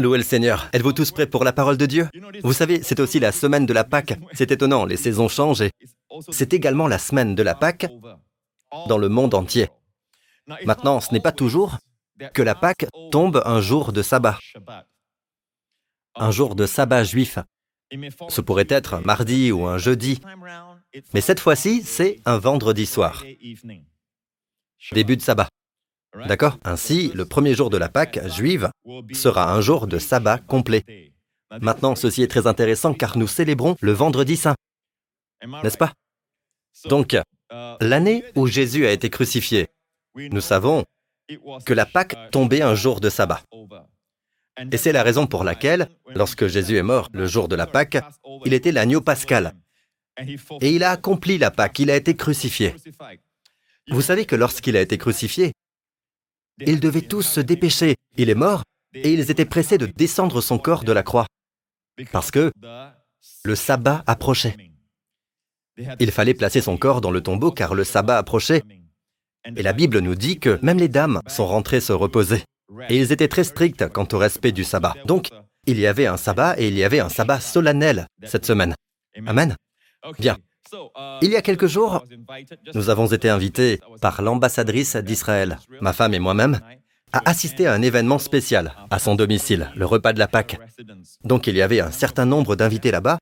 Louez le Seigneur. Êtes-vous tous prêts pour la parole de Dieu? Vous savez, c'est aussi la semaine de la Pâque. C'est étonnant, les saisons changent et c'est également la semaine de la Pâque dans le monde entier. Maintenant, ce n'est pas toujours que la Pâque tombe un jour de sabbat, un jour de sabbat juif. Ce pourrait être un mardi ou un jeudi, mais cette fois-ci, c'est un vendredi soir, début de sabbat. D'accord Ainsi, le premier jour de la Pâque juive sera un jour de sabbat complet. Maintenant, ceci est très intéressant car nous célébrons le vendredi saint. N'est-ce pas? Donc, l'année où Jésus a été crucifié, nous savons que la Pâque tombait un jour de sabbat. Et c'est la raison pour laquelle, lorsque Jésus est mort le jour de la Pâque, il était l'agneau pascal. Et il a accompli la Pâque, il a été crucifié. Vous savez que lorsqu'il a été crucifié, ils devaient tous se dépêcher. Il est mort et ils étaient pressés de descendre son corps de la croix. Parce que le sabbat approchait. Il fallait placer son corps dans le tombeau car le sabbat approchait. Et la Bible nous dit que même les dames sont rentrées se reposer. Et ils étaient très stricts quant au respect du sabbat. Donc, il y avait un sabbat et il y avait un sabbat solennel cette semaine. Amen. Bien. Il y a quelques jours, nous avons été invités par l'ambassadrice d'Israël, ma femme et moi-même, à assister à un événement spécial à son domicile, le repas de la Pâque. Donc il y avait un certain nombre d'invités là-bas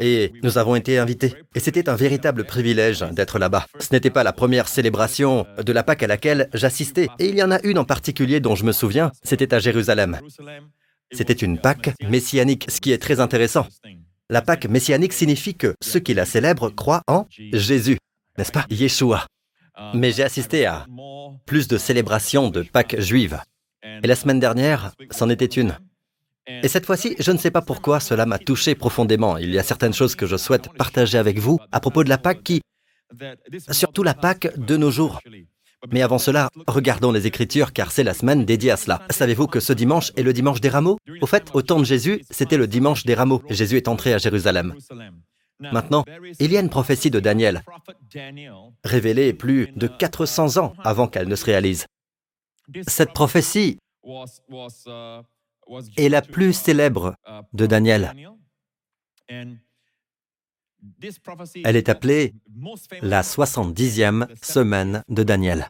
et nous avons été invités. Et c'était un véritable privilège d'être là-bas. Ce n'était pas la première célébration de la Pâque à laquelle j'assistais. Et il y en a une en particulier dont je me souviens, c'était à Jérusalem. C'était une Pâque messianique, ce qui est très intéressant. La Pâque messianique signifie que ceux qui la célèbrent croient en Jésus, n'est-ce pas? Yeshua. Mais j'ai assisté à plus de célébrations de Pâques juives. Et la semaine dernière, c'en était une. Et cette fois-ci, je ne sais pas pourquoi cela m'a touché profondément. Il y a certaines choses que je souhaite partager avec vous à propos de la Pâque qui, surtout la Pâque de nos jours. Mais avant cela, regardons les Écritures car c'est la semaine dédiée à cela. Savez-vous que ce dimanche est le dimanche des rameaux? Au fait, au temps de Jésus, c'était le dimanche des rameaux. Jésus est entré à Jérusalem. Maintenant, il y a une prophétie de Daniel, révélée plus de 400 ans avant qu'elle ne se réalise. Cette prophétie est la plus célèbre de Daniel. Elle est appelée la 70e semaine de Daniel.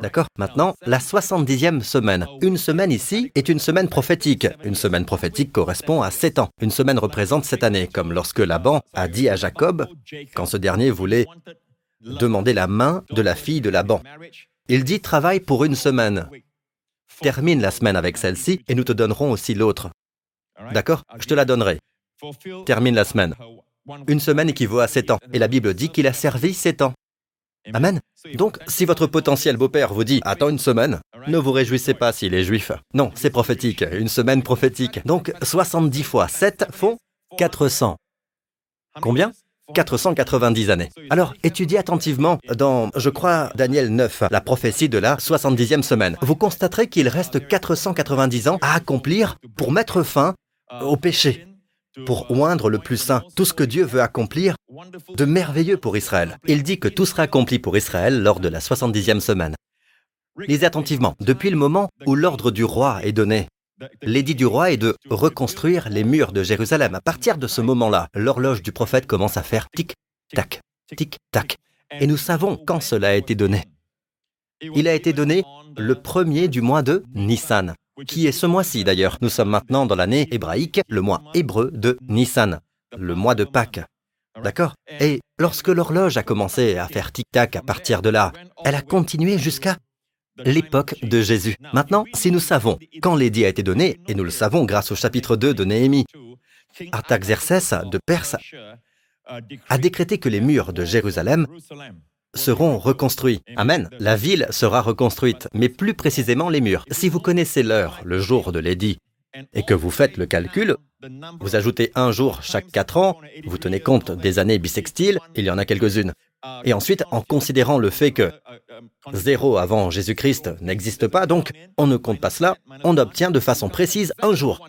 D'accord? Maintenant, la 70e semaine. Une semaine ici est une semaine prophétique. Une semaine prophétique correspond à sept ans. Une semaine représente cette année, comme lorsque Laban a dit à Jacob, quand ce dernier voulait demander la main de la fille de Laban. Il dit travaille pour une semaine. Termine la semaine avec celle-ci et nous te donnerons aussi l'autre. D'accord? Je te la donnerai. Termine la semaine. Une semaine équivaut à sept ans. Et la Bible dit qu'il a servi sept ans. Amen. Donc, si votre potentiel beau-père vous dit Attends une semaine, ne vous réjouissez pas s'il est juif. Non, c'est prophétique, une semaine prophétique. Donc, 70 fois 7 font 400. Combien? 490 années. Alors, étudiez attentivement dans, je crois, Daniel 9, la prophétie de la 70e semaine. Vous constaterez qu'il reste 490 ans à accomplir pour mettre fin au péché pour oindre le plus saint, tout ce que Dieu veut accomplir de merveilleux pour Israël. Il dit que tout sera accompli pour Israël lors de la 70e semaine. Lisez attentivement, depuis le moment où l'ordre du roi est donné, l'édit du roi est de reconstruire les murs de Jérusalem. À partir de ce moment-là, l'horloge du prophète commence à faire tic-tac, tic-tac. Et nous savons quand cela a été donné. Il a été donné le premier du mois de Nissan qui est ce mois-ci d'ailleurs? Nous sommes maintenant dans l'année hébraïque, le mois hébreu de Nissan, le mois de Pâques. D'accord? Et lorsque l'horloge a commencé à faire tic-tac à partir de là, elle a continué jusqu'à l'époque de Jésus. Maintenant, si nous savons quand l'édit a été donné, et nous le savons grâce au chapitre 2 de Néhémie, Artaxerxès de Perse a décrété que les murs de Jérusalem seront reconstruits. Amen. La ville sera reconstruite, mais plus précisément les murs. Si vous connaissez l'heure, le jour de l'édit, et que vous faites le calcul, vous ajoutez un jour chaque quatre ans, vous tenez compte des années bissextiles, il y en a quelques-unes. Et ensuite, en considérant le fait que zéro avant Jésus-Christ n'existe pas, donc on ne compte pas cela, on obtient de façon précise un jour.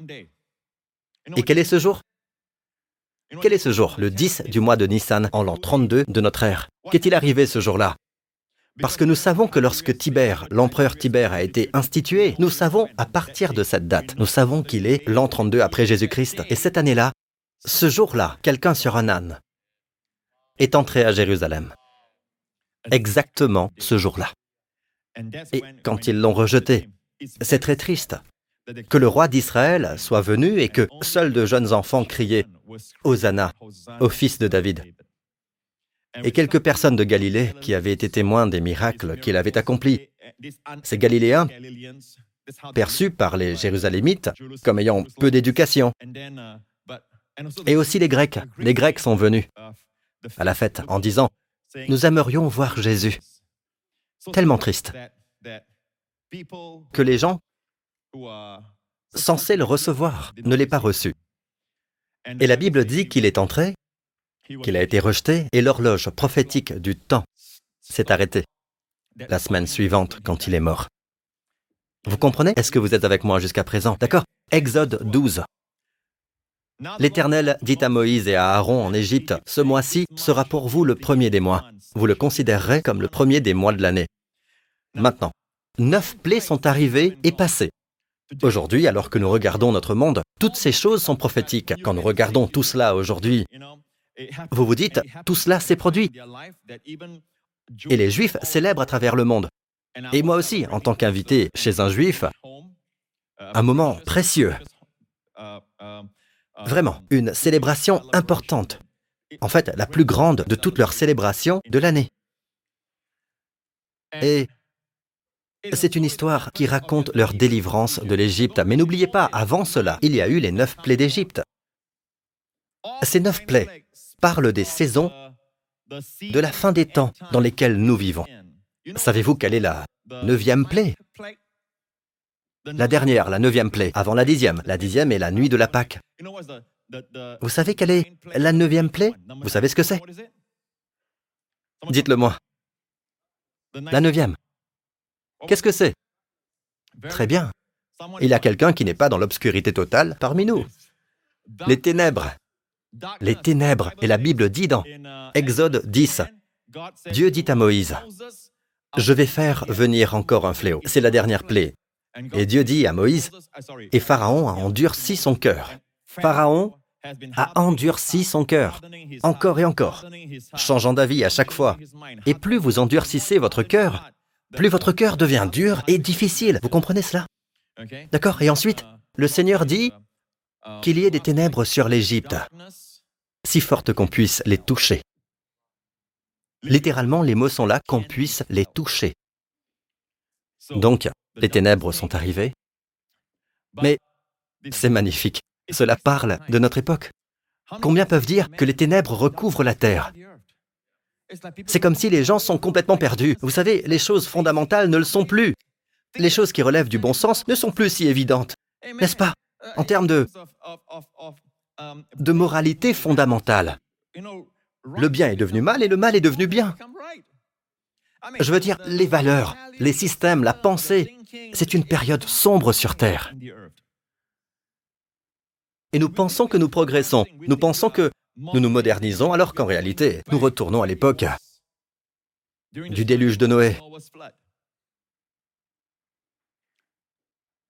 Et quel est ce jour? Quel est ce jour Le 10 du mois de Nissan, en l'an 32 de notre ère? Qu'est-il arrivé ce jour-là? Parce que nous savons que lorsque Tibère, l'empereur Tibère a été institué, nous savons à partir de cette date, nous savons qu'il est l'an 32 après Jésus-Christ. Et cette année-là, ce jour-là, quelqu'un sur un âne est entré à Jérusalem. Exactement ce jour-là. Et quand ils l'ont rejeté, c'est très triste que le roi d'Israël soit venu et que seuls de jeunes enfants criaient Hosanna au fils de David. Et quelques personnes de Galilée qui avaient été témoins des miracles qu'il avait accomplis. Ces Galiléens, perçus par les Jérusalémites comme ayant peu d'éducation. Et aussi les Grecs. Les Grecs sont venus à la fête en disant, nous aimerions voir Jésus. Tellement triste que les gens censés le recevoir ne l'aient pas reçu. Et la Bible dit qu'il est entré, qu'il a été rejeté, et l'horloge prophétique du temps s'est arrêtée la semaine suivante quand il est mort. Vous comprenez? Est-ce que vous êtes avec moi jusqu'à présent? D'accord Exode 12. L'Éternel dit à Moïse et à Aaron en Égypte, Ce mois-ci sera pour vous le premier des mois. Vous le considérerez comme le premier des mois de l'année. Maintenant, neuf plaies sont arrivées et passées. Aujourd'hui, alors que nous regardons notre monde, toutes ces choses sont prophétiques. Quand nous regardons tout cela aujourd'hui, vous vous dites, tout cela s'est produit. Et les Juifs célèbrent à travers le monde. Et moi aussi, en tant qu'invité chez un Juif, un moment précieux. Vraiment, une célébration importante. En fait, la plus grande de toutes leurs célébrations de l'année. Et c'est une histoire qui raconte leur délivrance de l'Égypte. Mais n'oubliez pas, avant cela, il y a eu les neuf plaies d'Égypte. Ces neuf plaies parlent des saisons de la fin des temps dans lesquels nous vivons. Savez-vous quelle est la neuvième plaie? La dernière, la neuvième plaie, avant la dixième. La dixième est la nuit de la Pâque. Vous savez quelle est la neuvième plaie? Vous savez ce que c'est? Dites-le moi. La neuvième. Qu'est-ce que c'est? Très bien. Il y a quelqu'un qui n'est pas dans l'obscurité totale parmi nous. Les ténèbres. Les ténèbres. Et la Bible dit dans Exode 10, Dieu dit à Moïse, je vais faire venir encore un fléau. C'est la dernière plaie. Et Dieu dit à Moïse, et Pharaon a endurci son cœur. Pharaon a endurci son cœur, encore et encore, changeant d'avis à chaque fois. Et plus vous endurcissez votre cœur, plus votre cœur devient dur et difficile. Vous comprenez cela? D'accord Et ensuite, le Seigneur dit qu'il y ait des ténèbres sur l'Égypte, si fortes qu'on puisse les toucher. Littéralement, les mots sont là, qu'on puisse les toucher. Donc, les ténèbres sont arrivées. Mais c'est magnifique. Cela parle de notre époque. Combien peuvent dire que les ténèbres recouvrent la terre? C'est comme si les gens sont complètement perdus. Vous savez, les choses fondamentales ne le sont plus. Les choses qui relèvent du bon sens ne sont plus si évidentes, n'est-ce pas? En termes de, moralité fondamentale. Le bien est devenu mal et le mal est devenu bien. Je veux dire, les valeurs, les systèmes, la pensée, c'est une période sombre sur Terre. Et nous pensons que nous progressons. Nous pensons que nous nous modernisons alors qu'en réalité, nous retournons à l'époque du déluge de Noé.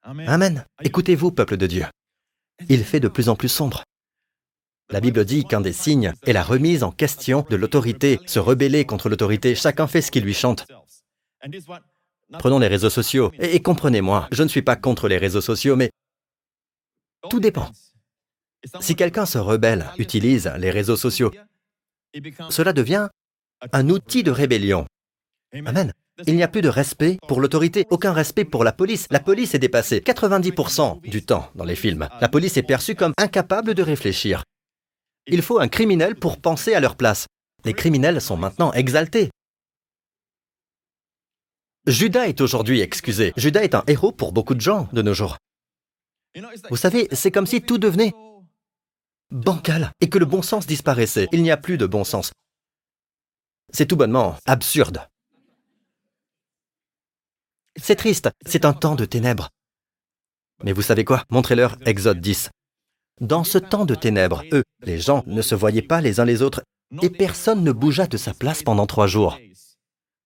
Amen. Écoutez-vous, peuple de Dieu. Il fait de plus en plus sombre. La Bible dit qu'un des signes est la remise en question de l'autorité, se rebeller contre l'autorité, chacun fait ce qui lui chante. Prenons les réseaux sociaux. Et, comprenez-moi, je ne suis pas contre les réseaux sociaux, mais tout dépend. Si quelqu'un se rebelle, utilise les réseaux sociaux, cela devient un outil de rébellion. Amen. Il n'y a plus de respect pour l'autorité, aucun respect pour la police. La police est dépassée 90% du temps dans les films. La police est perçue comme incapable de réfléchir. Il faut un criminel pour penser à leur place. Les criminels sont maintenant exaltés. Judas est aujourd'hui excusé. Judas est un héros pour beaucoup de gens de nos jours. Vous savez, c'est comme si tout devenait bancal et que le bon sens disparaissait. Il n'y a plus de bon sens. C'est tout bonnement absurde. C'est triste, c'est un temps de ténèbres. Mais vous savez quoi? Montrez-leur Exode 10. Dans ce temps de ténèbres, eux, les gens ne se voyaient pas les uns les autres, et personne ne bougea de sa place pendant trois jours.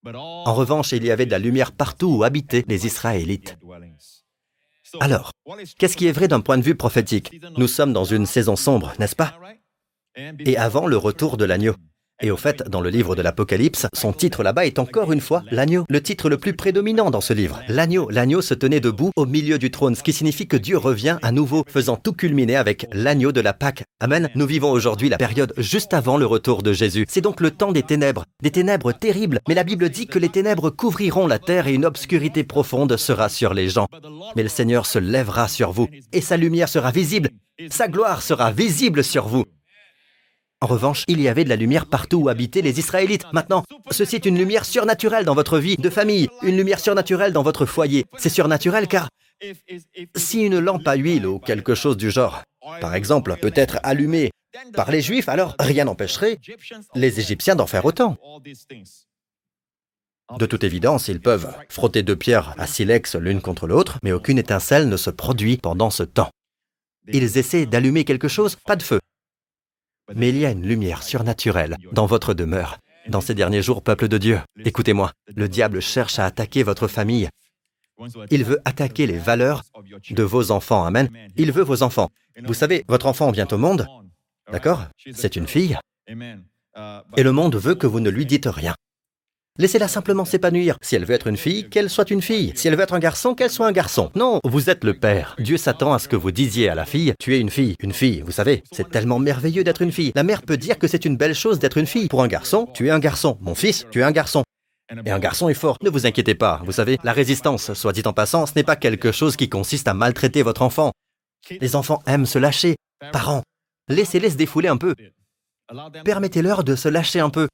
En revanche, il y avait de la lumière partout où habitaient les Israélites. Alors, qu'est-ce qui est vrai d'un point de vue prophétique? Nous sommes dans une saison sombre, n'est-ce pas? Et avant le retour de l'agneau. Et au fait, dans le livre de l'Apocalypse, son titre là-bas est encore une fois l'agneau, le titre le plus prédominant dans ce livre. L'agneau, l'agneau se tenait debout au milieu du trône, ce qui signifie que Dieu revient à nouveau, faisant tout culminer avec l'agneau de la Pâque. Amen. Nous vivons aujourd'hui la période juste avant le retour de Jésus. C'est donc le temps des ténèbres, des ténèbres terribles. Mais la Bible dit que les ténèbres couvriront la terre et une obscurité profonde sera sur les gens. Mais le Seigneur se lèvera sur vous et sa lumière sera visible. Sa gloire sera visible sur vous. En revanche, il y avait de la lumière partout où habitaient les Israélites. Maintenant, ceci est une lumière surnaturelle dans votre vie de famille, une lumière surnaturelle dans votre foyer. C'est surnaturel car si une lampe à huile ou quelque chose du genre, par exemple, peut être allumée par les Juifs, alors rien n'empêcherait les Égyptiens d'en faire autant. De toute évidence, ils peuvent frotter deux pierres à silex l'une contre l'autre, mais aucune étincelle ne se produit pendant ce temps. Ils essaient d'allumer quelque chose, pas de feu. Mais il y a une lumière surnaturelle dans votre demeure. Dans ces derniers jours, peuple de Dieu, écoutez-moi, le diable cherche à attaquer votre famille. Il veut attaquer les valeurs de vos enfants. Amen. Il veut vos enfants. Vous savez, votre enfant vient au monde, d'accord C'est une fille. Et le monde veut que vous ne lui dites rien. Laissez-la simplement s'épanouir. Si elle veut être une fille, qu'elle soit une fille. Si elle veut être un garçon, qu'elle soit un garçon. Non, vous êtes le père. Dieu s'attend à ce que vous disiez à la fille, tu es une fille. Une fille, vous savez, c'est tellement merveilleux d'être une fille. La mère peut dire que c'est une belle chose d'être une fille. Pour un garçon, tu es un garçon. Mon fils, tu es un garçon. Et un garçon est fort. Ne vous inquiétez pas, vous savez, la résistance, soit dit en passant, ce n'est pas quelque chose qui consiste à maltraiter votre enfant. Les enfants aiment se lâcher. Parents, laissez-les se défouler un peu. Permettez-leur de se lâcher un peu.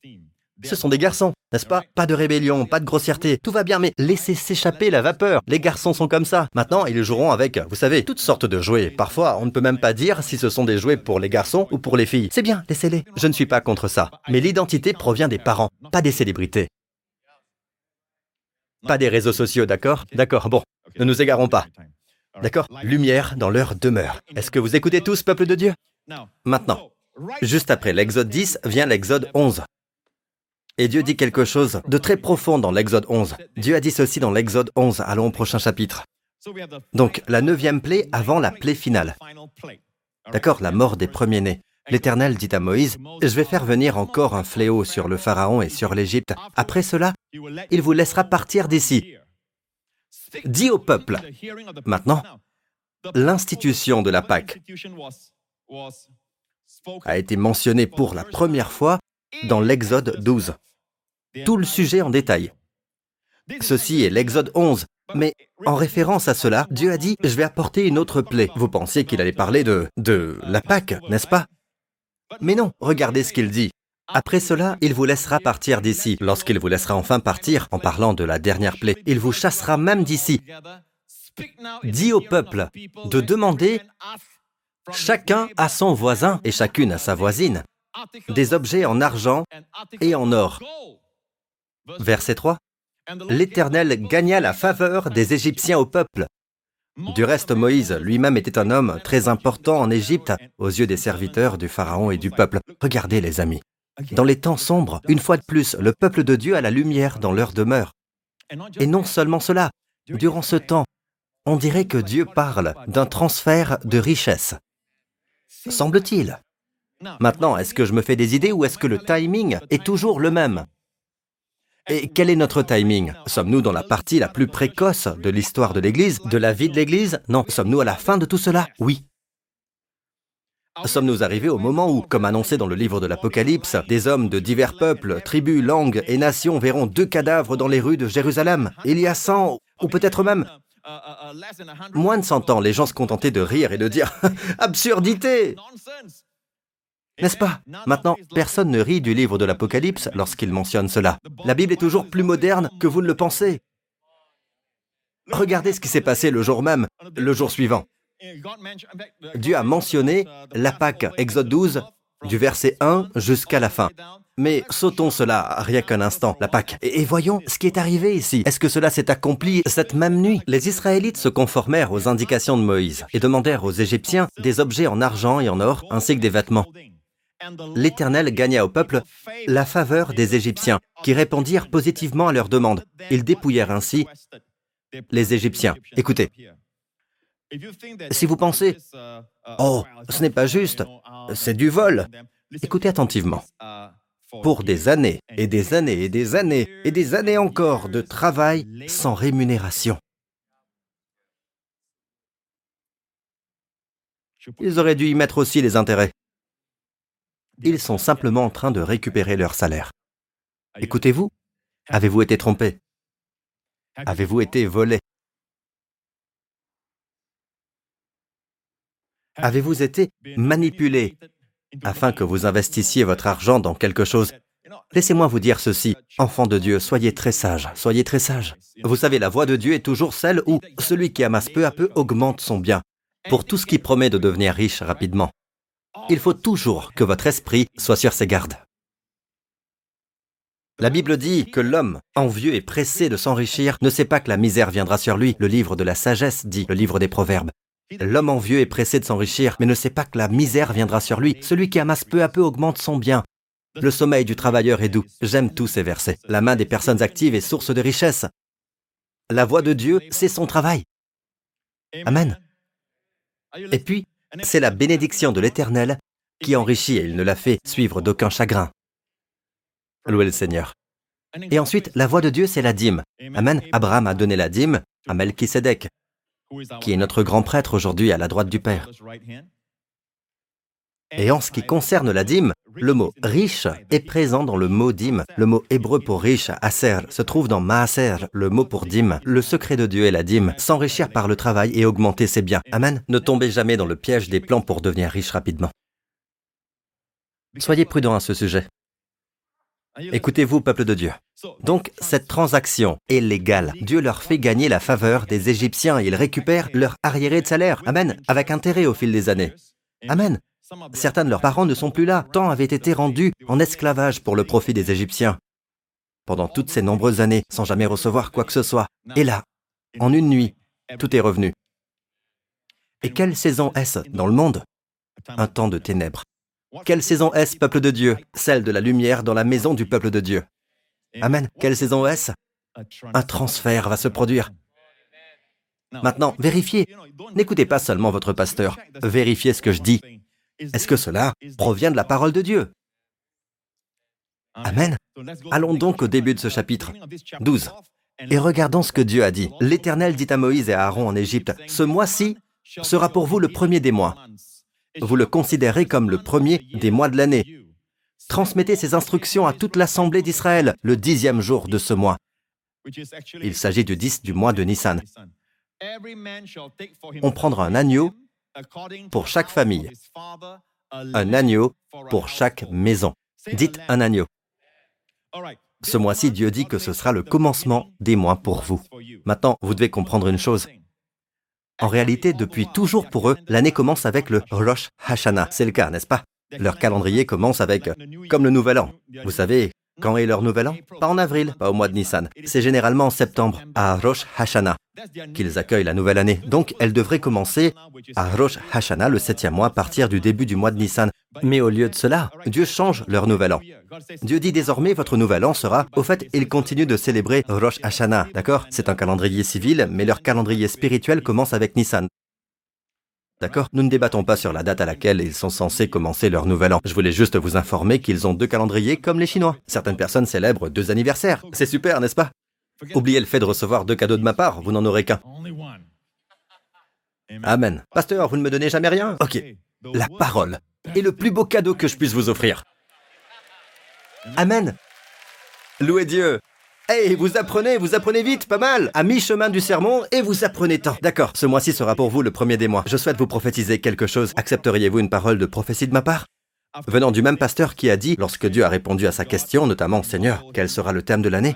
Ce sont des garçons, n'est-ce pas? Pas de rébellion, pas de grossièreté, tout va bien, mais laissez s'échapper la vapeur. Les garçons sont comme ça. Maintenant, ils joueront avec, vous savez, toutes sortes de jouets. Parfois, on ne peut même pas dire si ce sont des jouets pour les garçons ou pour les filles. C'est bien, laissez-les. Je ne suis pas contre ça. Mais l'identité provient des parents, pas des célébrités. Pas des réseaux sociaux, d'accord? D'accord, bon, ne nous égarons pas. D'accord? Lumière dans leur demeure. Est-ce que vous écoutez tous, peuple de Dieu? Maintenant, juste après l'Exode 10 vient l'Exode 11. Et Dieu dit quelque chose de très profond dans l'Exode 11. Dieu a dit ceci dans l'Exode 11. Allons au prochain chapitre. Donc, la neuvième plaie avant la plaie finale. D'accord, la mort des premiers-nés. L'Éternel dit à Moïse, Je vais faire venir encore un fléau sur le Pharaon et sur l'Égypte. Après cela, il vous laissera partir d'ici. Dis au peuple. Maintenant, l'institution de la Pâque a été mentionnée pour la première fois dans l'Exode 12. Tout le sujet en détail. Ceci est l'Exode 11. Mais en référence à cela, Dieu a dit, je vais apporter une autre plaie. Vous pensiez qu'il allait parler de, de la Pâque, n'est-ce pas? Mais non, regardez ce qu'il dit. Après cela, il vous laissera partir d'ici. Lorsqu'il vous laissera enfin partir, en parlant de la dernière plaie, il vous chassera même d'ici. Dis au peuple de demander chacun à son voisin et chacune à sa voisine des objets en argent et en or. Verset 3. L'Éternel gagna la faveur des Égyptiens au peuple. Du reste, Moïse lui-même était un homme très important en Égypte aux yeux des serviteurs du Pharaon et du peuple. Regardez les amis. Dans les temps sombres, une fois de plus, le peuple de Dieu a la lumière dans leur demeure. Et non seulement cela, durant ce temps, on dirait que Dieu parle d'un transfert de richesse. Semble-t-il. Maintenant, est-ce que je me fais des idées ou est-ce que le timing est toujours le même? Et quel est notre timing? Sommes-nous dans la partie la plus précoce de l'histoire de l'Église, de la vie de l'Église? Non. Sommes-nous à la fin de tout cela? Oui. Sommes-nous arrivés au moment où, comme annoncé dans le livre de l'Apocalypse, des hommes de divers peuples, tribus, langues et nations verront deux cadavres dans les rues de Jérusalem? Il y a cent, ou peut-être même moins de cent ans, les gens se contentaient de rire et de dire ⁇ Absurdité !⁇ n'est-ce pas? Maintenant, personne ne rit du livre de l'Apocalypse lorsqu'il mentionne cela. La Bible est toujours plus moderne que vous ne le pensez. Regardez ce qui s'est passé le jour même, le jour suivant. Dieu a mentionné la Pâque, Exode 12, du verset 1 jusqu'à la fin. Mais sautons cela rien qu'un instant, la Pâque, et, voyons ce qui est arrivé ici. Est-ce que cela s'est accompli cette même nuit? Les Israélites se conformèrent aux indications de Moïse et demandèrent aux Égyptiens des objets en argent et en or, ainsi que des vêtements. l'Éternel gagna au peuple la faveur des Égyptiens, qui répondirent positivement à leurs demandes. Ils dépouillèrent ainsi les Égyptiens. Écoutez, si vous pensez, oh, ce n'est pas juste, c'est du vol, écoutez attentivement. Pour des années et des années et des années et des années encore de travail sans rémunération. Ils auraient dû y mettre aussi les intérêts. Ils sont simplement en train de récupérer leur salaire. Écoutez-vous Avez-vous été trompé? Avez-vous été volé? Avez-vous été manipulé afin que vous investissiez votre argent dans quelque chose? Laissez-moi vous dire ceci, enfants de Dieu, soyez très sages, soyez très sages. Vous savez, la voie de Dieu est toujours celle où celui qui amasse peu à peu augmente son bien, pour tout ce qui promet de devenir riche rapidement. Il faut toujours que votre esprit soit sur ses gardes. La Bible dit que l'homme, envieux et pressé de s'enrichir, ne sait pas que la misère viendra sur lui. Le livre de la sagesse dit, le livre des Proverbes. L'homme envieux est pressé de s'enrichir, mais ne sait pas que la misère viendra sur lui. Celui qui amasse peu à peu augmente son bien. Le sommeil du travailleur est doux. J'aime tous ces versets. La main des personnes actives est source de richesse. La voix de Dieu, c'est son travail. Amen. Et puis, c'est la bénédiction de l'Éternel qui enrichit et il ne la fait suivre d'aucun chagrin. Louez le Seigneur. Et ensuite, la voix de Dieu, c'est la dîme. Amen. Abraham a donné la dîme à Melchisedec qui est notre grand prêtre aujourd'hui à la droite du Père. Et en ce qui concerne la dîme, le mot riche est présent dans le mot dîme. Le mot hébreu pour riche, aser, se trouve dans maaser, le mot pour dîme. Le secret de Dieu est la dîme, s'enrichir par le travail et augmenter ses biens. Amen. Ne tombez jamais dans le piège des plans pour devenir riche rapidement. Soyez prudents à ce sujet. Écoutez-vous, peuple de Dieu. Donc, cette transaction est légale. Dieu leur fait gagner la faveur des Égyptiens et ils récupèrent leur arriéré de salaire. Amen. Avec intérêt au fil des années. Amen. Certains de leurs parents ne sont plus là. Tant avaient été rendus en esclavage pour le profit des Égyptiens. Pendant toutes ces nombreuses années, sans jamais recevoir quoi que ce soit. Et là, en une nuit, tout est revenu. Et quelle saison est-ce dans le monde? Un temps de ténèbres. Quelle saison est-ce, peuple de Dieu? Celle de la lumière dans la maison du peuple de Dieu. Amen. Quelle saison est-ce? Un transfert va se produire. Maintenant, vérifiez. N'écoutez pas seulement votre pasteur. Vérifiez ce que je dis. Est-ce que cela provient de la parole de Dieu? Amen. Allons donc au début de ce chapitre 12. Et regardons ce que Dieu a dit. L'Éternel dit à Moïse et à Aaron en Égypte, Ce mois-ci sera pour vous le premier des mois vous le considérez comme le premier des mois de l'année. Transmettez ces instructions à toute l'Assemblée d'Israël le dixième jour de ce mois. Il s'agit du 10 du mois de Nissan. On prendra un agneau pour chaque famille, un agneau pour chaque maison. Dites un agneau. Ce mois-ci, Dieu dit que ce sera le commencement des mois pour vous. Maintenant, vous devez comprendre une chose. En réalité, depuis toujours pour eux, l'année commence avec le Rosh Hashanah. C'est le cas, n'est-ce pas? Leur calendrier commence avec comme le Nouvel An. Vous savez, quand est leur Nouvel An Pas en avril, pas au mois de Nissan. C'est généralement en septembre, à Rosh Hashanah, qu'ils accueillent la nouvelle année. Donc, elle devrait commencer à Rosh Hashanah, le septième mois, à partir du début du mois de Nissan. Mais au lieu de cela, Dieu change leur Nouvel An. Dieu dit désormais votre nouvel an sera, au fait, ils continuent de célébrer Rosh Hashanah, d'accord? C'est un calendrier civil, mais leur calendrier spirituel commence avec Nissan. D'accord? Nous ne débattons pas sur la date à laquelle ils sont censés commencer leur nouvel an. Je voulais juste vous informer qu'ils ont deux calendriers comme les Chinois. Certaines personnes célèbrent deux anniversaires. C'est super, n'est-ce pas? Oubliez le fait de recevoir deux cadeaux de ma part, vous n'en aurez qu'un. Amen. Pasteur, vous ne me donnez jamais rien? Ok. La parole est le plus beau cadeau que je puisse vous offrir. Amen. Louez Dieu. Hey, vous apprenez, vous apprenez vite, pas mal. À mi-chemin du sermon et vous apprenez tant. D'accord, ce mois-ci sera pour vous le premier des mois. Je souhaite vous prophétiser quelque chose. Accepteriez-vous une parole de prophétie de ma part? Venant du même pasteur qui a dit, lorsque Dieu a répondu à sa question, notamment Seigneur, quel sera le thème de l'année?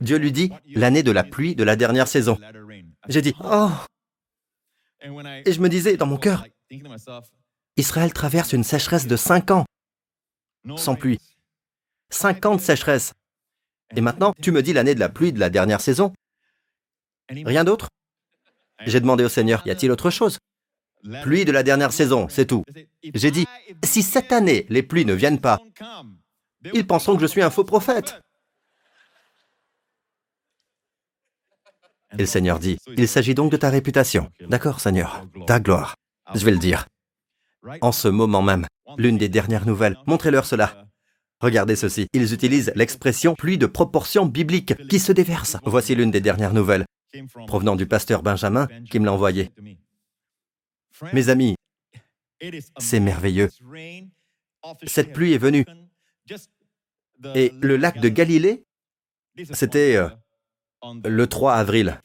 Dieu lui dit, l'année de la pluie de la dernière saison. J'ai dit, oh Et je me disais dans mon cœur, Israël traverse une sécheresse de cinq ans, sans pluie. 50 sécheresses. Et maintenant, tu me dis l'année de la pluie de la dernière saison Rien d'autre? J'ai demandé au Seigneur, y a-t-il autre chose? Pluie de la dernière saison, c'est tout. J'ai dit, si cette année les pluies ne viennent pas, ils penseront que je suis un faux prophète. Et le Seigneur dit, il s'agit donc de ta réputation. D'accord, Seigneur, ta gloire. Je vais le dire. En ce moment même, l'une des dernières nouvelles, montrez-leur cela. Regardez ceci, ils utilisent l'expression pluie de proportions bibliques qui se déverse. Voici l'une des dernières nouvelles, provenant du pasteur Benjamin qui me l'a envoyé. Mes amis, c'est merveilleux. Cette pluie est venue. Et le lac de Galilée, c'était euh, le 3 avril.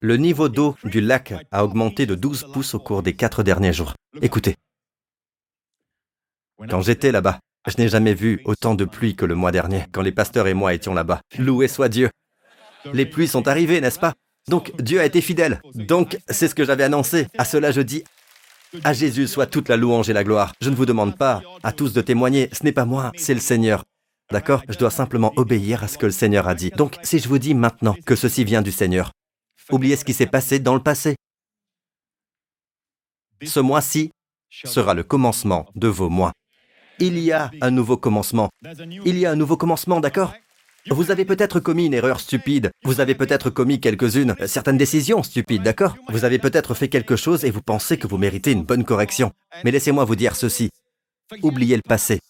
Le niveau d'eau du lac a augmenté de 12 pouces au cours des quatre derniers jours. Écoutez, quand j'étais là-bas, je n'ai jamais vu autant de pluie que le mois dernier, quand les pasteurs et moi étions là-bas. Loué soit Dieu. Les pluies sont arrivées, n'est-ce pas? Donc Dieu a été fidèle. Donc c'est ce que j'avais annoncé. À cela je dis, à Jésus soit toute la louange et la gloire. Je ne vous demande pas à tous de témoigner, ce n'est pas moi, c'est le Seigneur. D'accord? Je dois simplement obéir à ce que le Seigneur a dit. Donc si je vous dis maintenant que ceci vient du Seigneur, oubliez ce qui s'est passé dans le passé. Ce mois-ci sera le commencement de vos mois. Il y a un nouveau commencement. Il y a un nouveau commencement, d'accord? Vous avez peut-être commis une erreur stupide. Vous avez peut-être commis quelques-unes, certaines décisions stupides, d'accord? Vous avez peut-être fait quelque chose et vous pensez que vous méritez une bonne correction. Mais laissez-moi vous dire ceci. Oubliez le passé.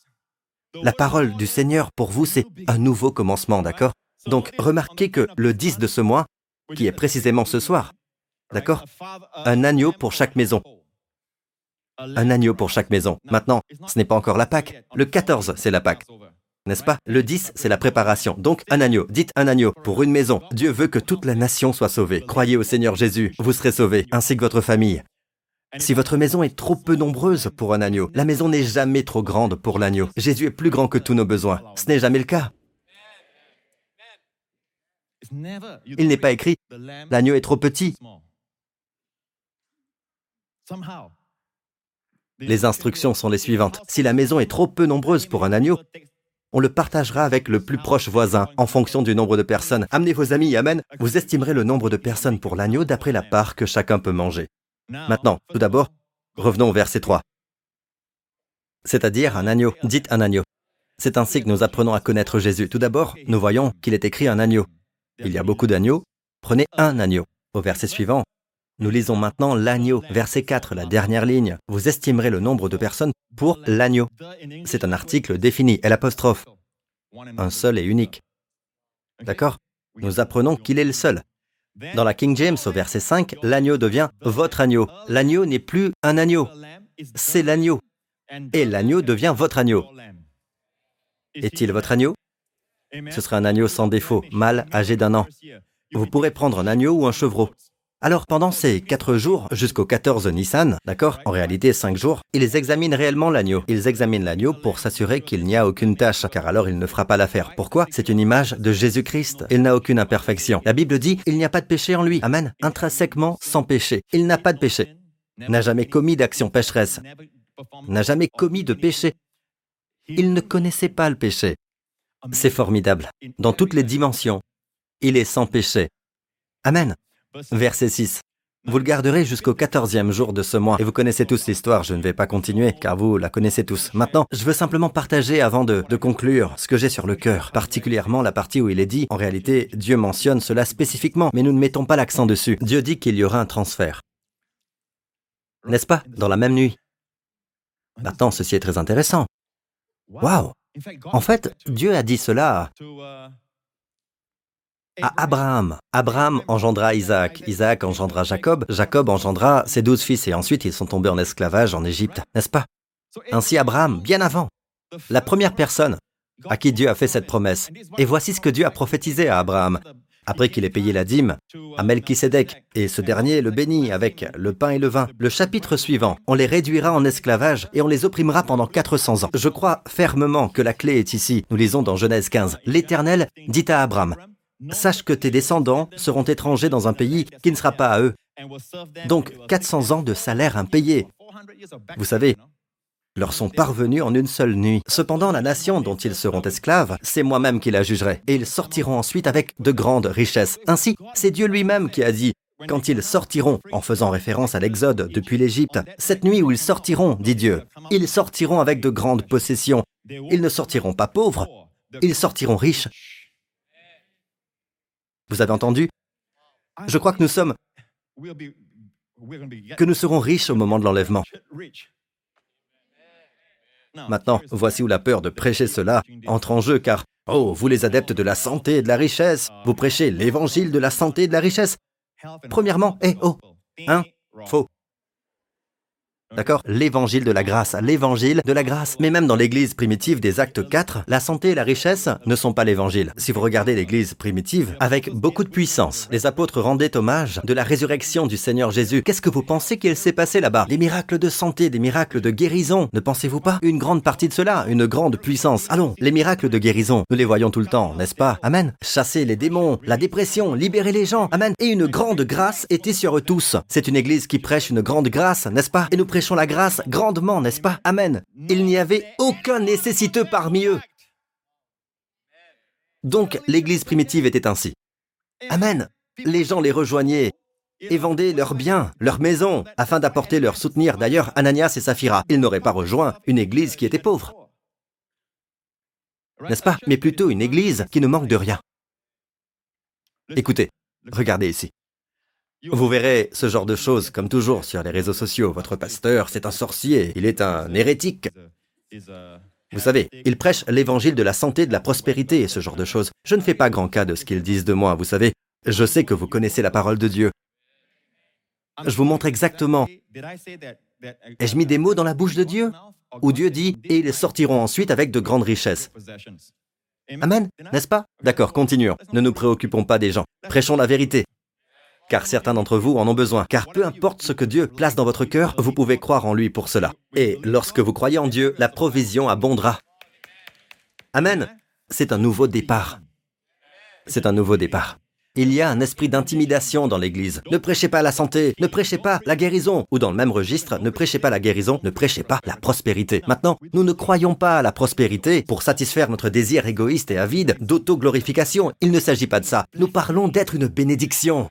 La parole du Seigneur pour vous, c'est un nouveau commencement, d'accord? Donc remarquez que le 10 de ce mois, qui est précisément ce soir, d'accord? Un agneau pour chaque maison. Un agneau pour chaque maison. Maintenant, ce n'est pas encore la Pâque. Le 14, c'est la Pâque. N'est-ce pas? Le 10, c'est la préparation. Donc, un agneau. Dites un agneau pour une maison. Dieu veut que toute la nation soit sauvée. Croyez au Seigneur Jésus, vous serez sauvés, ainsi que votre famille. Si votre maison est trop peu nombreuse pour un agneau, la maison n'est jamais trop grande pour l'agneau. Jésus est plus grand que tous nos besoins. Ce n'est jamais le cas. Il n'est pas écrit, l'agneau est trop petit. Les instructions sont les suivantes. Si la maison est trop peu nombreuse pour un agneau, on le partagera avec le plus proche voisin en fonction du nombre de personnes. Amenez vos amis, Amen. Vous estimerez le nombre de personnes pour l'agneau d'après la part que chacun peut manger. Maintenant, tout d'abord, revenons au verset 3. C'est-à-dire un agneau. Dites un agneau. C'est ainsi que nous apprenons à connaître Jésus. Tout d'abord, nous voyons qu'il est écrit un agneau. Il y a beaucoup d'agneaux. Prenez un agneau. Au verset suivant, nous lisons maintenant l'agneau. Verset 4, la dernière ligne. Vous estimerez le nombre de personnes pour l'agneau. C'est un article défini, l'apostrophe. Un seul et unique. D'accord? Nous apprenons qu'il est le seul. Dans la King James, au verset 5, l'agneau devient votre agneau. L'agneau n'est plus un agneau, c'est l'agneau. Et l'agneau devient votre agneau. Est-il votre agneau? Ce sera un agneau sans défaut, mâle, âgé d'un an. Vous pourrez prendre un agneau ou un chevreau. Alors pendant ces quatre jours jusqu'au 14 Nissan, d'accord, en réalité cinq jours, ils examinent réellement l'agneau. Ils examinent l'agneau pour s'assurer qu'il n'y a aucune tâche, car alors il ne fera pas l'affaire. Pourquoi? C'est une image de Jésus-Christ. Il n'a aucune imperfection. La Bible dit, il n'y a pas de péché en lui. Amen. Intrinsèquement sans péché. Il n'a pas de péché. N'a jamais commis d'action pécheresse. N'a jamais commis de péché. Il ne connaissait pas le péché. C'est formidable. Dans toutes les dimensions, il est sans péché. Amen. Verset 6. Vous le garderez jusqu'au quatorzième jour de ce mois. Et vous connaissez tous l'histoire, je ne vais pas continuer, car vous la connaissez tous. Maintenant, je veux simplement partager avant de, de conclure ce que j'ai sur le cœur, particulièrement la partie où il est dit, en réalité, Dieu mentionne cela spécifiquement, mais nous ne mettons pas l'accent dessus. Dieu dit qu'il y aura un transfert. N'est-ce pas? Dans la même nuit. Maintenant, ceci est très intéressant. Waouh En fait, Dieu a dit cela à Abraham. Abraham engendra Isaac, Isaac engendra Jacob, Jacob engendra ses douze fils et ensuite ils sont tombés en esclavage en Égypte, n'est-ce pas? Ainsi Abraham, bien avant, la première personne à qui Dieu a fait cette promesse. Et voici ce que Dieu a prophétisé à Abraham. Après qu'il ait payé la dîme à Melchisédek, et ce dernier le bénit avec le pain et le vin. Le chapitre suivant, on les réduira en esclavage et on les opprimera pendant 400 ans. Je crois fermement que la clé est ici. Nous lisons dans Genèse 15. L'Éternel dit à Abraham, Sache que tes descendants seront étrangers dans un pays qui ne sera pas à eux. Donc 400 ans de salaire impayé. Vous savez, leur sont parvenus en une seule nuit. Cependant, la nation dont ils seront esclaves, c'est moi-même qui la jugerai, et ils sortiront ensuite avec de grandes richesses. Ainsi, c'est Dieu lui-même qui a dit, quand ils sortiront, en faisant référence à l'Exode depuis l'Égypte, cette nuit où ils sortiront, dit Dieu, ils sortiront avec de grandes possessions. Ils ne sortiront pas pauvres, ils sortiront riches. Vous avez entendu? Je crois que nous sommes que nous serons riches au moment de l'enlèvement. Maintenant, voici où la peur de prêcher cela entre en jeu, car, oh, vous les adeptes de la santé et de la richesse, vous prêchez l'évangile de la santé et de la richesse. Premièrement, eh, oh, hein, faux. D'accord L'évangile de la grâce, l'évangile de la grâce. Mais même dans l'église primitive des actes 4, la santé et la richesse ne sont pas l'évangile. Si vous regardez l'église primitive, avec beaucoup de puissance, les apôtres rendaient hommage de la résurrection du Seigneur Jésus. Qu'est-ce que vous pensez qu'il s'est passé là-bas? Des miracles de santé, des miracles de guérison, ne pensez-vous pas Une grande partie de cela, une grande puissance. Allons, les miracles de guérison, nous les voyons tout le temps, n'est-ce pas? Amen. Chasser les démons, la dépression, libérer les gens. Amen. Et une grande grâce était sur eux tous. C'est une église qui prêche une grande grâce, n'est-ce pas? La grâce grandement, n'est-ce pas? Amen. Il n'y avait aucun nécessiteux parmi eux. Donc l'Église primitive était ainsi. Amen. Les gens les rejoignaient et vendaient leurs biens, leurs maisons, afin d'apporter leur soutenir. D'ailleurs, Ananias et Saphira, ils n'auraient pas rejoint une Église qui était pauvre. N'est-ce pas? Mais plutôt une Église qui ne manque de rien. Écoutez, regardez ici. Vous verrez ce genre de choses comme toujours sur les réseaux sociaux. Votre pasteur, c'est un sorcier, il est un hérétique. Vous savez, il prêche l'évangile de la santé, de la prospérité et ce genre de choses. Je ne fais pas grand cas de ce qu'ils disent de moi, vous savez. Je sais que vous connaissez la parole de Dieu. Je vous montre exactement. Ai-je mis des mots dans la bouche de Dieu? Où Dieu dit, et ils sortiront ensuite avec de grandes richesses. Amen, n'est-ce pas? D'accord, continuons. Ne nous préoccupons pas des gens. Prêchons la vérité car certains d'entre vous en ont besoin. Car peu importe ce que Dieu place dans votre cœur, vous pouvez croire en lui pour cela. Et lorsque vous croyez en Dieu, la provision abondera. Amen. C'est un nouveau départ. C'est un nouveau départ. Il y a un esprit d'intimidation dans l'Église. Ne prêchez pas la santé, ne prêchez pas la guérison. Ou dans le même registre, ne prêchez pas la guérison, ne prêchez pas la prospérité. Maintenant, nous ne croyons pas à la prospérité pour satisfaire notre désir égoïste et avide d'autoglorification. Il ne s'agit pas de ça. Nous parlons d'être une bénédiction.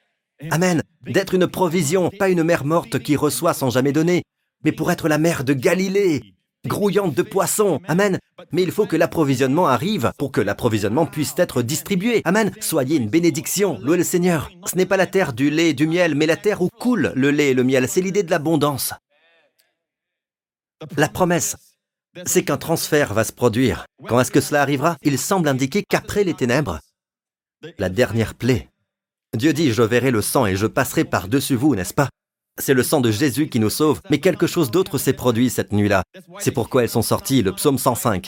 Amen. D'être une provision, pas une mère morte qui reçoit sans jamais donner, mais pour être la mère de Galilée, grouillante de poissons. Amen. Mais il faut que l'approvisionnement arrive pour que l'approvisionnement puisse être distribué. Amen. Soyez une bénédiction. Louez le Seigneur. Ce n'est pas la terre du lait et du miel, mais la terre où coule le lait et le miel. C'est l'idée de l'abondance. La promesse, c'est qu'un transfert va se produire. Quand est-ce que cela arrivera? Il semble indiquer qu'après les ténèbres, la dernière plaie Dieu dit, je verrai le sang et je passerai par-dessus vous, n'est-ce pas? C'est le sang de Jésus qui nous sauve, mais quelque chose d'autre s'est produit cette nuit-là. C'est pourquoi elles sont sorties, le psaume 105.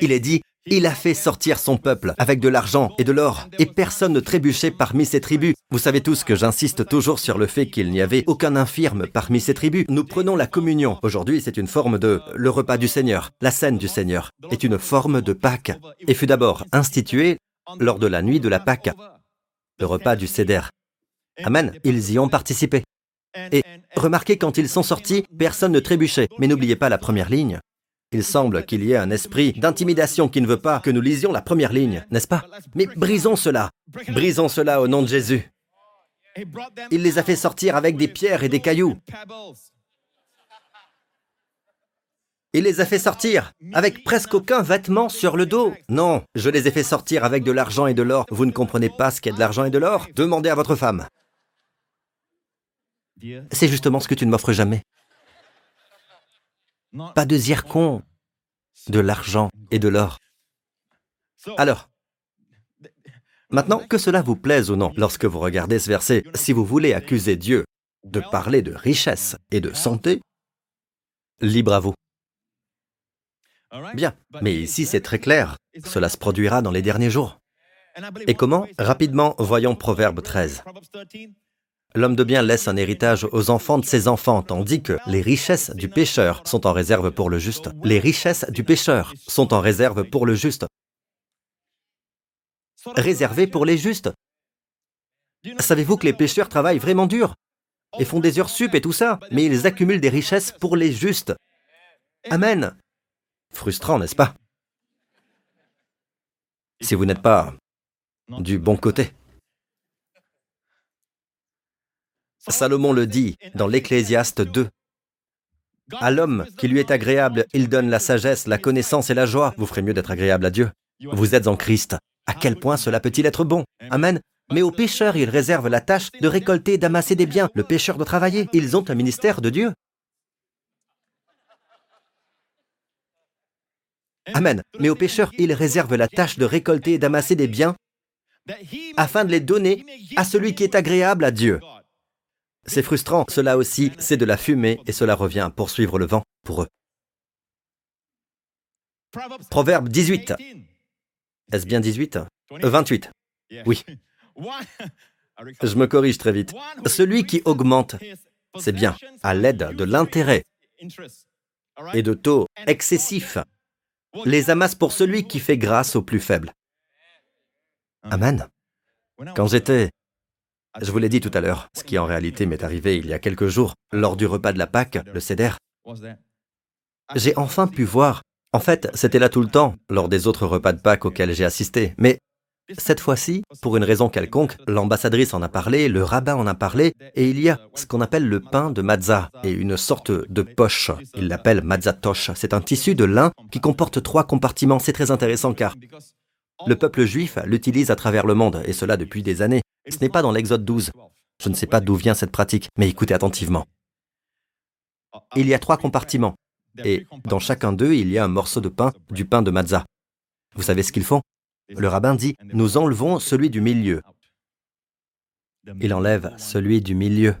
Il est dit, il a fait sortir son peuple avec de l'argent et de l'or, et personne ne trébuchait parmi ses tribus. Vous savez tous que j'insiste toujours sur le fait qu'il n'y avait aucun infirme parmi ces tribus. Nous prenons la communion. Aujourd'hui, c'est une forme de le repas du Seigneur. La scène du Seigneur est une forme de Pâques, et fut d'abord instituée lors de la nuit de la Pâque le repas du Seder. Amen, ils y ont participé. Et remarquez, quand ils sont sortis, personne ne trébuchait. Mais n'oubliez pas la première ligne. Il semble qu'il y ait un esprit d'intimidation qui ne veut pas que nous lisions la première ligne, n'est-ce pas? Mais brisons cela. Brisons cela au nom de Jésus. Il les a fait sortir avec des pierres et des cailloux. Il les a fait sortir avec presque aucun vêtement sur le dos. Non, je les ai fait sortir avec de l'argent et de l'or. Vous ne comprenez pas ce qu'est de l'argent et de l'or? Demandez à votre femme. C'est justement ce que tu ne m'offres jamais. Pas de zircon, de l'argent et de l'or. Alors, maintenant que cela vous plaise ou non, lorsque vous regardez ce verset, si vous voulez accuser Dieu de parler de richesse et de santé, libre à vous. Bien, mais ici c'est très clair. Cela se produira dans les derniers jours. Et comment Rapidement, voyons Proverbe 13. L'homme de bien laisse un héritage aux enfants de ses enfants, tandis que les richesses du pécheur sont en réserve pour le juste. Les richesses du pécheur sont en réserve pour le juste. Réservées pour les justes. Savez-vous que les pécheurs travaillent vraiment dur et font des heures sup et tout ça, mais ils accumulent des richesses pour les justes. Amen. Frustrant, n'est-ce pas? Si vous n'êtes pas du bon côté. Salomon le dit dans l'Ecclésiaste 2. À l'homme qui lui est agréable, il donne la sagesse, la connaissance et la joie. Vous ferez mieux d'être agréable à Dieu. Vous êtes en Christ. À quel point cela peut-il être bon? Amen. Mais aux pécheurs, il réserve la tâche de récolter d'amasser des biens. Le pécheur doit travailler. Ils ont un ministère de Dieu. Amen. Mais aux pécheurs, il réserve la tâche de récolter et d'amasser des biens afin de les donner à celui qui est agréable à Dieu. C'est frustrant, cela aussi, c'est de la fumée et cela revient à poursuivre le vent pour eux. Proverbe 18. Est-ce bien 18 28. Oui. Je me corrige très vite. Celui qui augmente c'est bien, à l'aide de l'intérêt et de taux excessifs, les amasse pour celui qui fait grâce aux plus faibles. Amen. Quand j'étais, je vous l'ai dit tout à l'heure, ce qui en réalité m'est arrivé il y a quelques jours, lors du repas de la Pâque, le CEDER, j'ai enfin pu voir, en fait, c'était là tout le temps, lors des autres repas de Pâques auxquels j'ai assisté, mais cette fois-ci, pour une raison quelconque, l'ambassadrice en a parlé, le rabbin en a parlé, et il y a ce qu'on appelle le pain de matzah et une sorte de poche. Il l'appelle matzatosh. C'est un tissu de lin qui comporte trois compartiments. C'est très intéressant car le peuple juif l'utilise à travers le monde, et cela depuis des années. Ce n'est pas dans l'Exode 12. Je ne sais pas d'où vient cette pratique, mais écoutez attentivement. Il y a trois compartiments, et dans chacun d'eux, il y a un morceau de pain, du pain de matzah. Vous savez ce qu'ils font? Le rabbin dit, nous enlevons celui du milieu. Il enlève celui du milieu.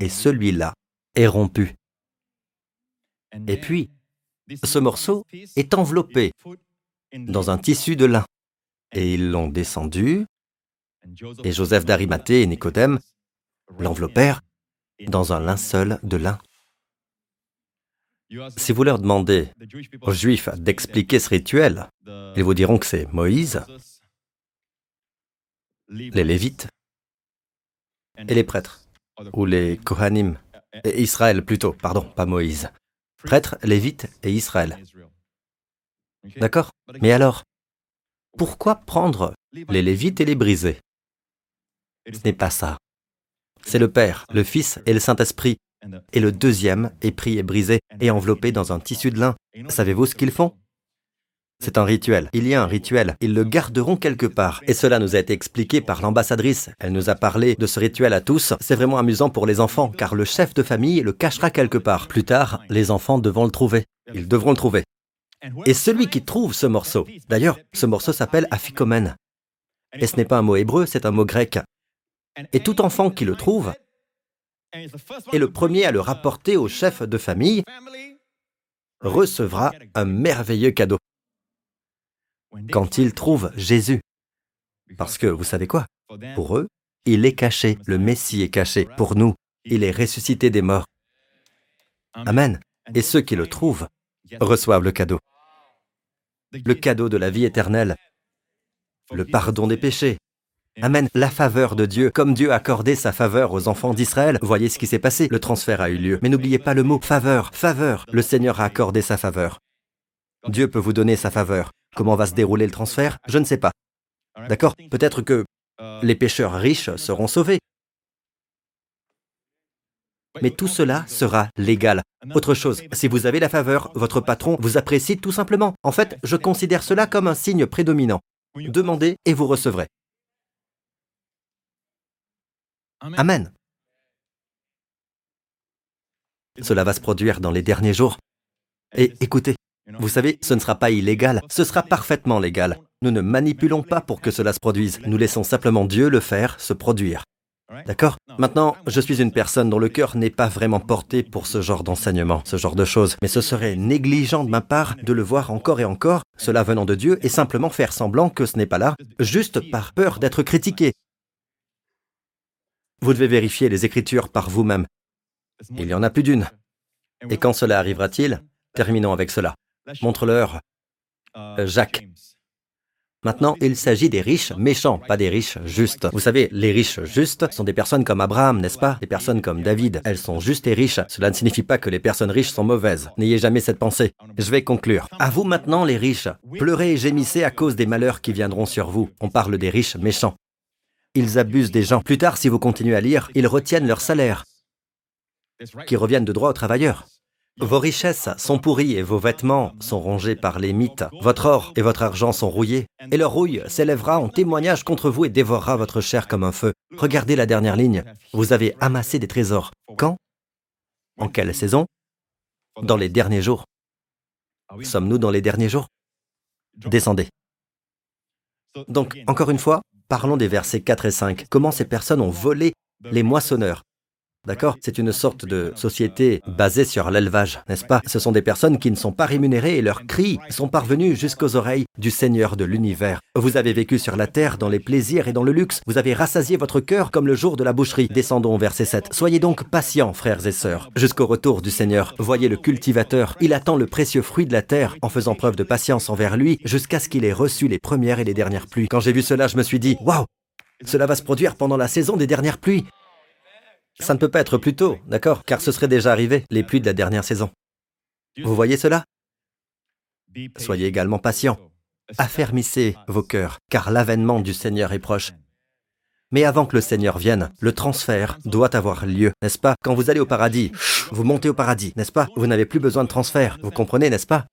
Et celui-là est rompu. Et puis, ce morceau est enveloppé dans un tissu de lin. Et ils l'ont descendu, et Joseph d'Arimathée et Nicodème l'enveloppèrent dans un linceul de lin. Si vous leur demandez aux Juifs d'expliquer ce rituel, ils vous diront que c'est Moïse, les Lévites et les prêtres, ou les Kohanim, et Israël plutôt, pardon, pas Moïse. Prêtres, Lévites et Israël. D'accord? Mais alors, pourquoi prendre les Lévites et les briser? Ce n'est pas ça. C'est le Père, le Fils et le Saint-Esprit et le deuxième est pris et brisé et enveloppé dans un tissu de lin. Savez-vous ce qu'ils font? C'est un rituel. Il y a un rituel. Ils le garderont quelque part. Et cela nous a été expliqué par l'ambassadrice. Elle nous a parlé de ce rituel à tous. C'est vraiment amusant pour les enfants, car le chef de famille le cachera quelque part. Plus tard, les enfants devront le trouver. Ils devront le trouver. Et celui qui trouve ce morceau, d'ailleurs, ce morceau s'appelle afikomen. Et ce n'est pas un mot hébreu, c'est un mot grec. Et tout enfant qui le trouve et le premier à le rapporter au chef de famille recevra un merveilleux cadeau quand il trouve Jésus. Parce que vous savez quoi? Pour eux, il est caché, le Messie est caché. Pour nous, il est ressuscité des morts. Amen. Et ceux qui le trouvent reçoivent le cadeau. Le cadeau de la vie éternelle, le pardon des péchés, Amen. La faveur de Dieu, comme Dieu a accordé sa faveur aux enfants d'Israël. Voyez ce qui s'est passé. Le transfert a eu lieu. Mais n'oubliez pas le mot faveur. Faveur. Le Seigneur a accordé sa faveur. Dieu peut vous donner sa faveur. Comment va se dérouler le transfert? Je ne sais pas. D'accord? Peut-être que les pécheurs riches seront sauvés. Mais tout cela sera légal. Autre chose, si vous avez la faveur, votre patron vous apprécie tout simplement. En fait, je considère cela comme un signe prédominant. Demandez et vous recevrez. Amen. Cela va se produire dans les derniers jours. Et écoutez, vous savez, ce ne sera pas illégal, ce sera parfaitement légal. Nous ne manipulons pas pour que cela se produise, nous laissons simplement Dieu le faire, se produire. D'accord? Maintenant, je suis une personne dont le cœur n'est pas vraiment porté pour ce genre d'enseignement, ce genre de choses, mais ce serait négligent de ma part de le voir encore et encore, cela venant de Dieu, et simplement faire semblant que ce n'est pas là, juste par peur d'être critiqué, vous devez vérifier les Écritures par vous-même. Il y en a plus d'une. Et quand cela arrivera-t-il? Terminons avec cela. Montre-leur euh, Jacques. Maintenant, il s'agit des riches méchants, pas des riches justes. Vous savez, les riches justes sont des personnes comme Abraham, n'est-ce pas? Des personnes comme David. Elles sont justes et riches. Cela ne signifie pas que les personnes riches sont mauvaises. N'ayez jamais cette pensée. Je vais conclure. À vous maintenant, les riches. Pleurez et gémissez à cause des malheurs qui viendront sur vous. On parle des riches méchants. Ils abusent des gens. Plus tard, si vous continuez à lire, ils retiennent leur salaire, qui reviennent de droit aux travailleurs. Vos richesses sont pourries et vos vêtements sont rongés par les mythes. Votre or et votre argent sont rouillés, et leur rouille s'élèvera en témoignage contre vous et dévorera votre chair comme un feu. Regardez la dernière ligne. Vous avez amassé des trésors. Quand? En quelle saison? Dans les derniers jours. Sommes-nous dans les derniers jours? Descendez. Donc, encore une fois, parlons des versets 4 et 5. Comment ces personnes ont volé les moissonneurs D'accord? C'est une sorte de société basée sur l'élevage, n'est-ce pas? Ce sont des personnes qui ne sont pas rémunérées et leurs cris sont parvenus jusqu'aux oreilles du Seigneur de l'univers. Vous avez vécu sur la terre dans les plaisirs et dans le luxe. Vous avez rassasié votre cœur comme le jour de la boucherie. Descendons au verset 7. Soyez donc patients, frères et sœurs, jusqu'au retour du Seigneur. Voyez le cultivateur. Il attend le précieux fruit de la terre en faisant preuve de patience envers lui jusqu'à ce qu'il ait reçu les premières et les dernières pluies. Quand j'ai vu cela, je me suis dit, waouh cela va se produire pendant la saison des dernières pluies. Ça ne peut pas être plus tôt, d'accord Car ce serait déjà arrivé, les pluies de la dernière saison. Vous voyez cela? Soyez également patients. Affermissez vos cœurs, car l'avènement du Seigneur est proche. Mais avant que le Seigneur vienne, le transfert doit avoir lieu, n'est-ce pas? Quand vous allez au paradis, vous montez au paradis, n'est-ce pas? Vous n'avez plus besoin de transfert, vous comprenez, n'est-ce pas?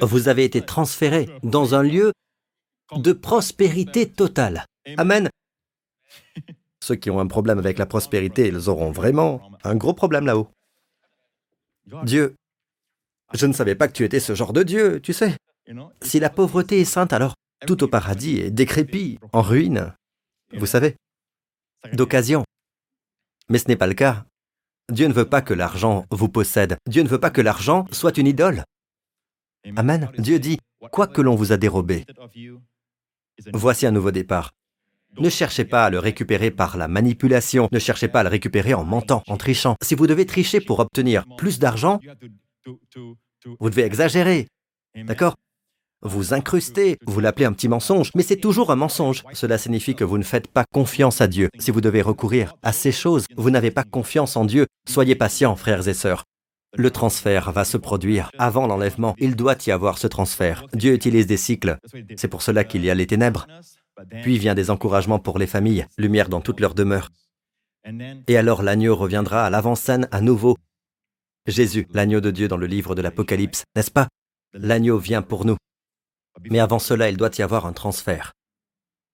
Vous avez été transféré dans un lieu de prospérité totale. Amen. Ceux qui ont un problème avec la prospérité, ils auront vraiment un gros problème là-haut. Dieu, je ne savais pas que tu étais ce genre de Dieu, tu sais. Si la pauvreté est sainte, alors tout au paradis est décrépit, en ruine, vous savez, d'occasion. Mais ce n'est pas le cas. Dieu ne veut pas que l'argent vous possède. Dieu ne veut pas que l'argent soit une idole. Amen. Dieu dit, quoi que l'on vous a dérobé, voici un nouveau départ. Ne cherchez pas à le récupérer par la manipulation, ne cherchez pas à le récupérer en mentant, en trichant. Si vous devez tricher pour obtenir plus d'argent, vous devez exagérer. D'accord? Vous incrustez, vous l'appelez un petit mensonge, mais c'est toujours un mensonge. Cela signifie que vous ne faites pas confiance à Dieu. Si vous devez recourir à ces choses, vous n'avez pas confiance en Dieu. Soyez patients, frères et sœurs. Le transfert va se produire avant l'enlèvement. Il doit y avoir ce transfert. Dieu utilise des cycles. C'est pour cela qu'il y a les ténèbres. Puis vient des encouragements pour les familles, lumière dans toute leur demeure. Et alors l'agneau reviendra à l'avant-scène à nouveau. Jésus, l'agneau de Dieu dans le livre de l'Apocalypse, n'est-ce pas? L'agneau vient pour nous. Mais avant cela, il doit y avoir un transfert.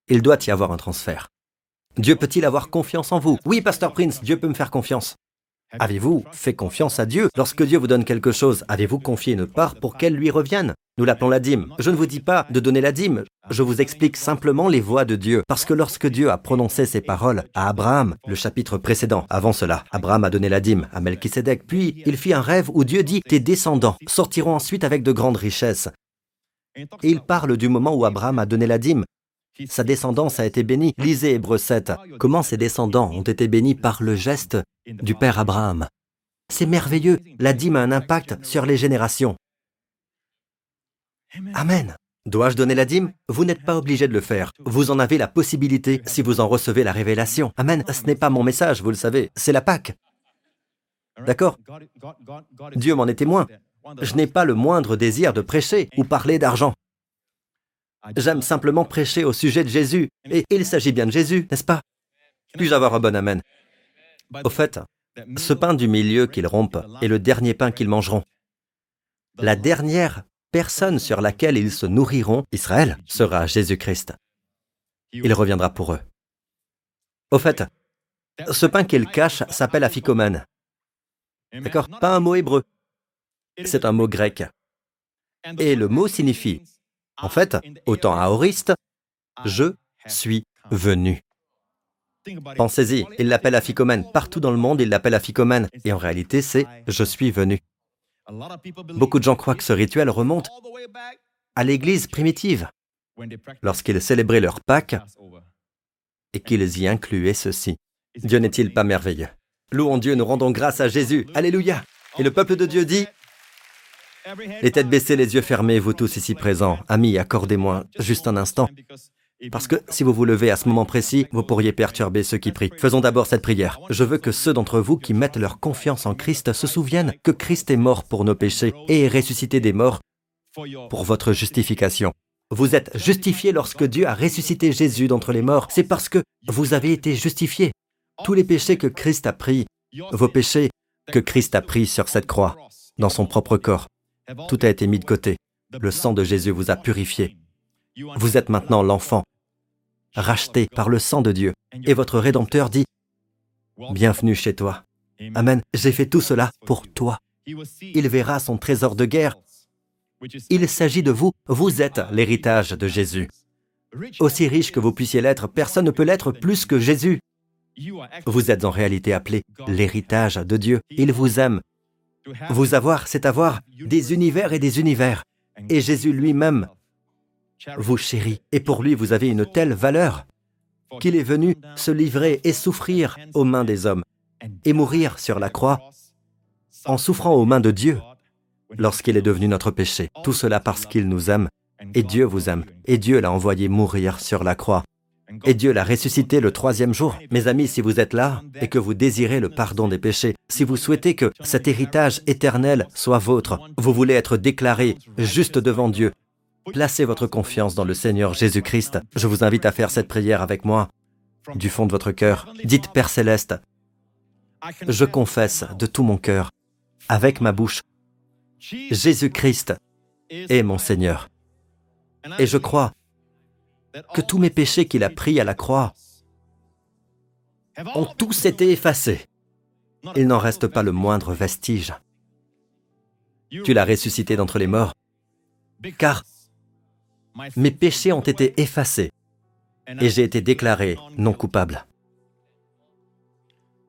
Il doit y avoir un transfert. Dieu peut-il avoir confiance en vous? Oui, Pasteur Prince, Dieu peut me faire confiance. Avez-vous fait confiance à Dieu? Lorsque Dieu vous donne quelque chose, avez-vous confié une part pour qu'elle lui revienne? Nous l'appelons la dîme. Je ne vous dis pas de donner la dîme, je vous explique simplement les voies de Dieu. Parce que lorsque Dieu a prononcé ces paroles à Abraham, le chapitre précédent, avant cela, Abraham a donné la dîme à Melchisédek, puis il fit un rêve où Dieu dit Tes descendants sortiront ensuite avec de grandes richesses. Et il parle du moment où Abraham a donné la dîme. Sa descendance a été bénie. Lisez Hébreu 7. Comment ses descendants ont été bénis par le geste du Père Abraham. C'est merveilleux. La dîme a un impact sur les générations. Amen. Dois-je donner la dîme? Vous n'êtes pas obligé de le faire. Vous en avez la possibilité si vous en recevez la révélation. Amen. Ce n'est pas mon message, vous le savez. C'est la Pâque. D'accord? Dieu m'en est témoin. Je n'ai pas le moindre désir de prêcher ou parler d'argent. J'aime simplement prêcher au sujet de Jésus. Et il s'agit bien de Jésus, n'est-ce pas? Puis-je avoir un bon Amen? Au fait, ce pain du milieu qu'ils rompent est le dernier pain qu'ils mangeront. La dernière personne sur laquelle ils se nourriront, Israël, sera Jésus-Christ. Il reviendra pour eux. Au fait, ce pain qu'ils cachent s'appelle aphicomène. D'accord? Pas un mot hébreu. C'est un mot grec. Et le mot signifie en fait, autant aoriste, je suis venu. Pensez-y, il l'appelle aphicomène. Partout dans le monde, il l'appelle aphicomène. Et en réalité, c'est je suis venu. Beaucoup de gens croient que ce rituel remonte à l'Église primitive, lorsqu'ils célébraient leur Pâques et qu'ils y incluaient ceci. Dieu n'est-il pas merveilleux? Louons Dieu, nous rendons grâce à Jésus. Alléluia. Et le peuple de Dieu dit, les têtes baissées, les yeux fermés, vous tous ici présents, amis, accordez-moi juste un instant. Parce que si vous vous levez à ce moment précis, vous pourriez perturber ceux qui prient. Faisons d'abord cette prière. Je veux que ceux d'entre vous qui mettent leur confiance en Christ se souviennent que Christ est mort pour nos péchés et est ressuscité des morts pour votre justification. Vous êtes justifiés lorsque Dieu a ressuscité Jésus d'entre les morts. C'est parce que vous avez été justifiés. Tous les péchés que Christ a pris, vos péchés que Christ a pris sur cette croix, dans son propre corps, tout a été mis de côté. Le sang de Jésus vous a purifié. Vous êtes maintenant l'enfant, racheté par le sang de Dieu. Et votre Rédempteur dit, Bienvenue chez toi. Amen. J'ai fait tout cela pour toi. Il verra son trésor de guerre. Il s'agit de vous. Vous êtes l'héritage de Jésus. Aussi riche que vous puissiez l'être, personne ne peut l'être plus que Jésus. Vous êtes en réalité appelé l'héritage de Dieu. Il vous aime. Vous avoir, c'est avoir des univers et des univers. Et Jésus lui-même vous chérit. Et pour lui, vous avez une telle valeur qu'il est venu se livrer et souffrir aux mains des hommes et mourir sur la croix en souffrant aux mains de Dieu lorsqu'il est devenu notre péché. Tout cela parce qu'il nous aime et Dieu vous aime. Et Dieu l'a envoyé mourir sur la croix. Et Dieu l'a ressuscité le troisième jour. Mes amis, si vous êtes là et que vous désirez le pardon des péchés, si vous souhaitez que cet héritage éternel soit vôtre, vous voulez être déclaré juste devant Dieu, placez votre confiance dans le Seigneur Jésus-Christ. Je vous invite à faire cette prière avec moi du fond de votre cœur. Dites Père céleste, je confesse de tout mon cœur, avec ma bouche, Jésus-Christ est mon Seigneur. Et je crois que tous mes péchés qu'il a pris à la croix ont tous été effacés. Il n'en reste pas le moindre vestige. Tu l'as ressuscité d'entre les morts, car mes péchés ont été effacés et j'ai été déclaré non coupable.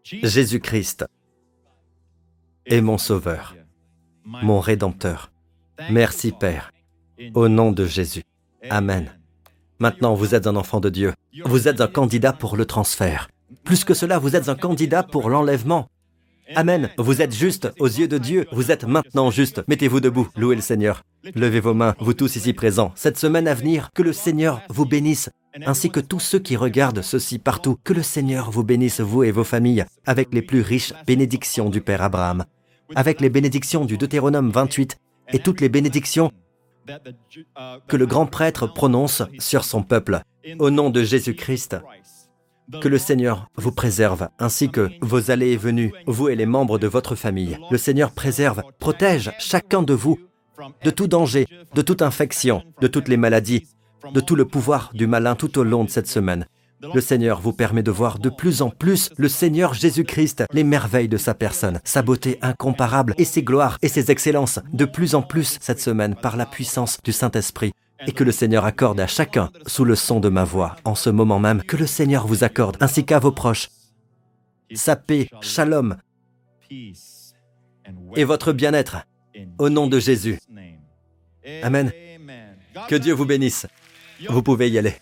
Jésus-Christ est mon Sauveur, mon Rédempteur. Merci Père, au nom de Jésus. Amen. Maintenant, vous êtes un enfant de Dieu. Vous êtes un candidat pour le transfert. Plus que cela, vous êtes un candidat pour l'enlèvement. Amen. Vous êtes juste aux yeux de Dieu. Vous êtes maintenant juste. Mettez-vous debout. Louez le Seigneur. Levez vos mains, vous tous ici présents. Cette semaine à venir, que le Seigneur vous bénisse, ainsi que tous ceux qui regardent ceci partout. Que le Seigneur vous bénisse, vous et vos familles, avec les plus riches bénédictions du Père Abraham, avec les bénédictions du Deutéronome 28 et toutes les bénédictions que le grand prêtre prononce sur son peuple. Au nom de Jésus-Christ, que le Seigneur vous préserve, ainsi que vos allées et venues, vous et les membres de votre famille. Le Seigneur préserve, protège chacun de vous de tout danger, de toute infection, de toutes les maladies, de tout le pouvoir du malin tout au long de cette semaine. Le Seigneur vous permet de voir de plus en plus le Seigneur Jésus-Christ, les merveilles de sa personne, sa beauté incomparable et ses gloires et ses excellences, de plus en plus cette semaine par la puissance du Saint-Esprit et que le Seigneur accorde à chacun, sous le son de ma voix, en ce moment même, que le Seigneur vous accorde, ainsi qu'à vos proches, sa paix, shalom, et votre bien-être, au nom de Jésus. Amen. Que Dieu vous bénisse. Vous pouvez y aller.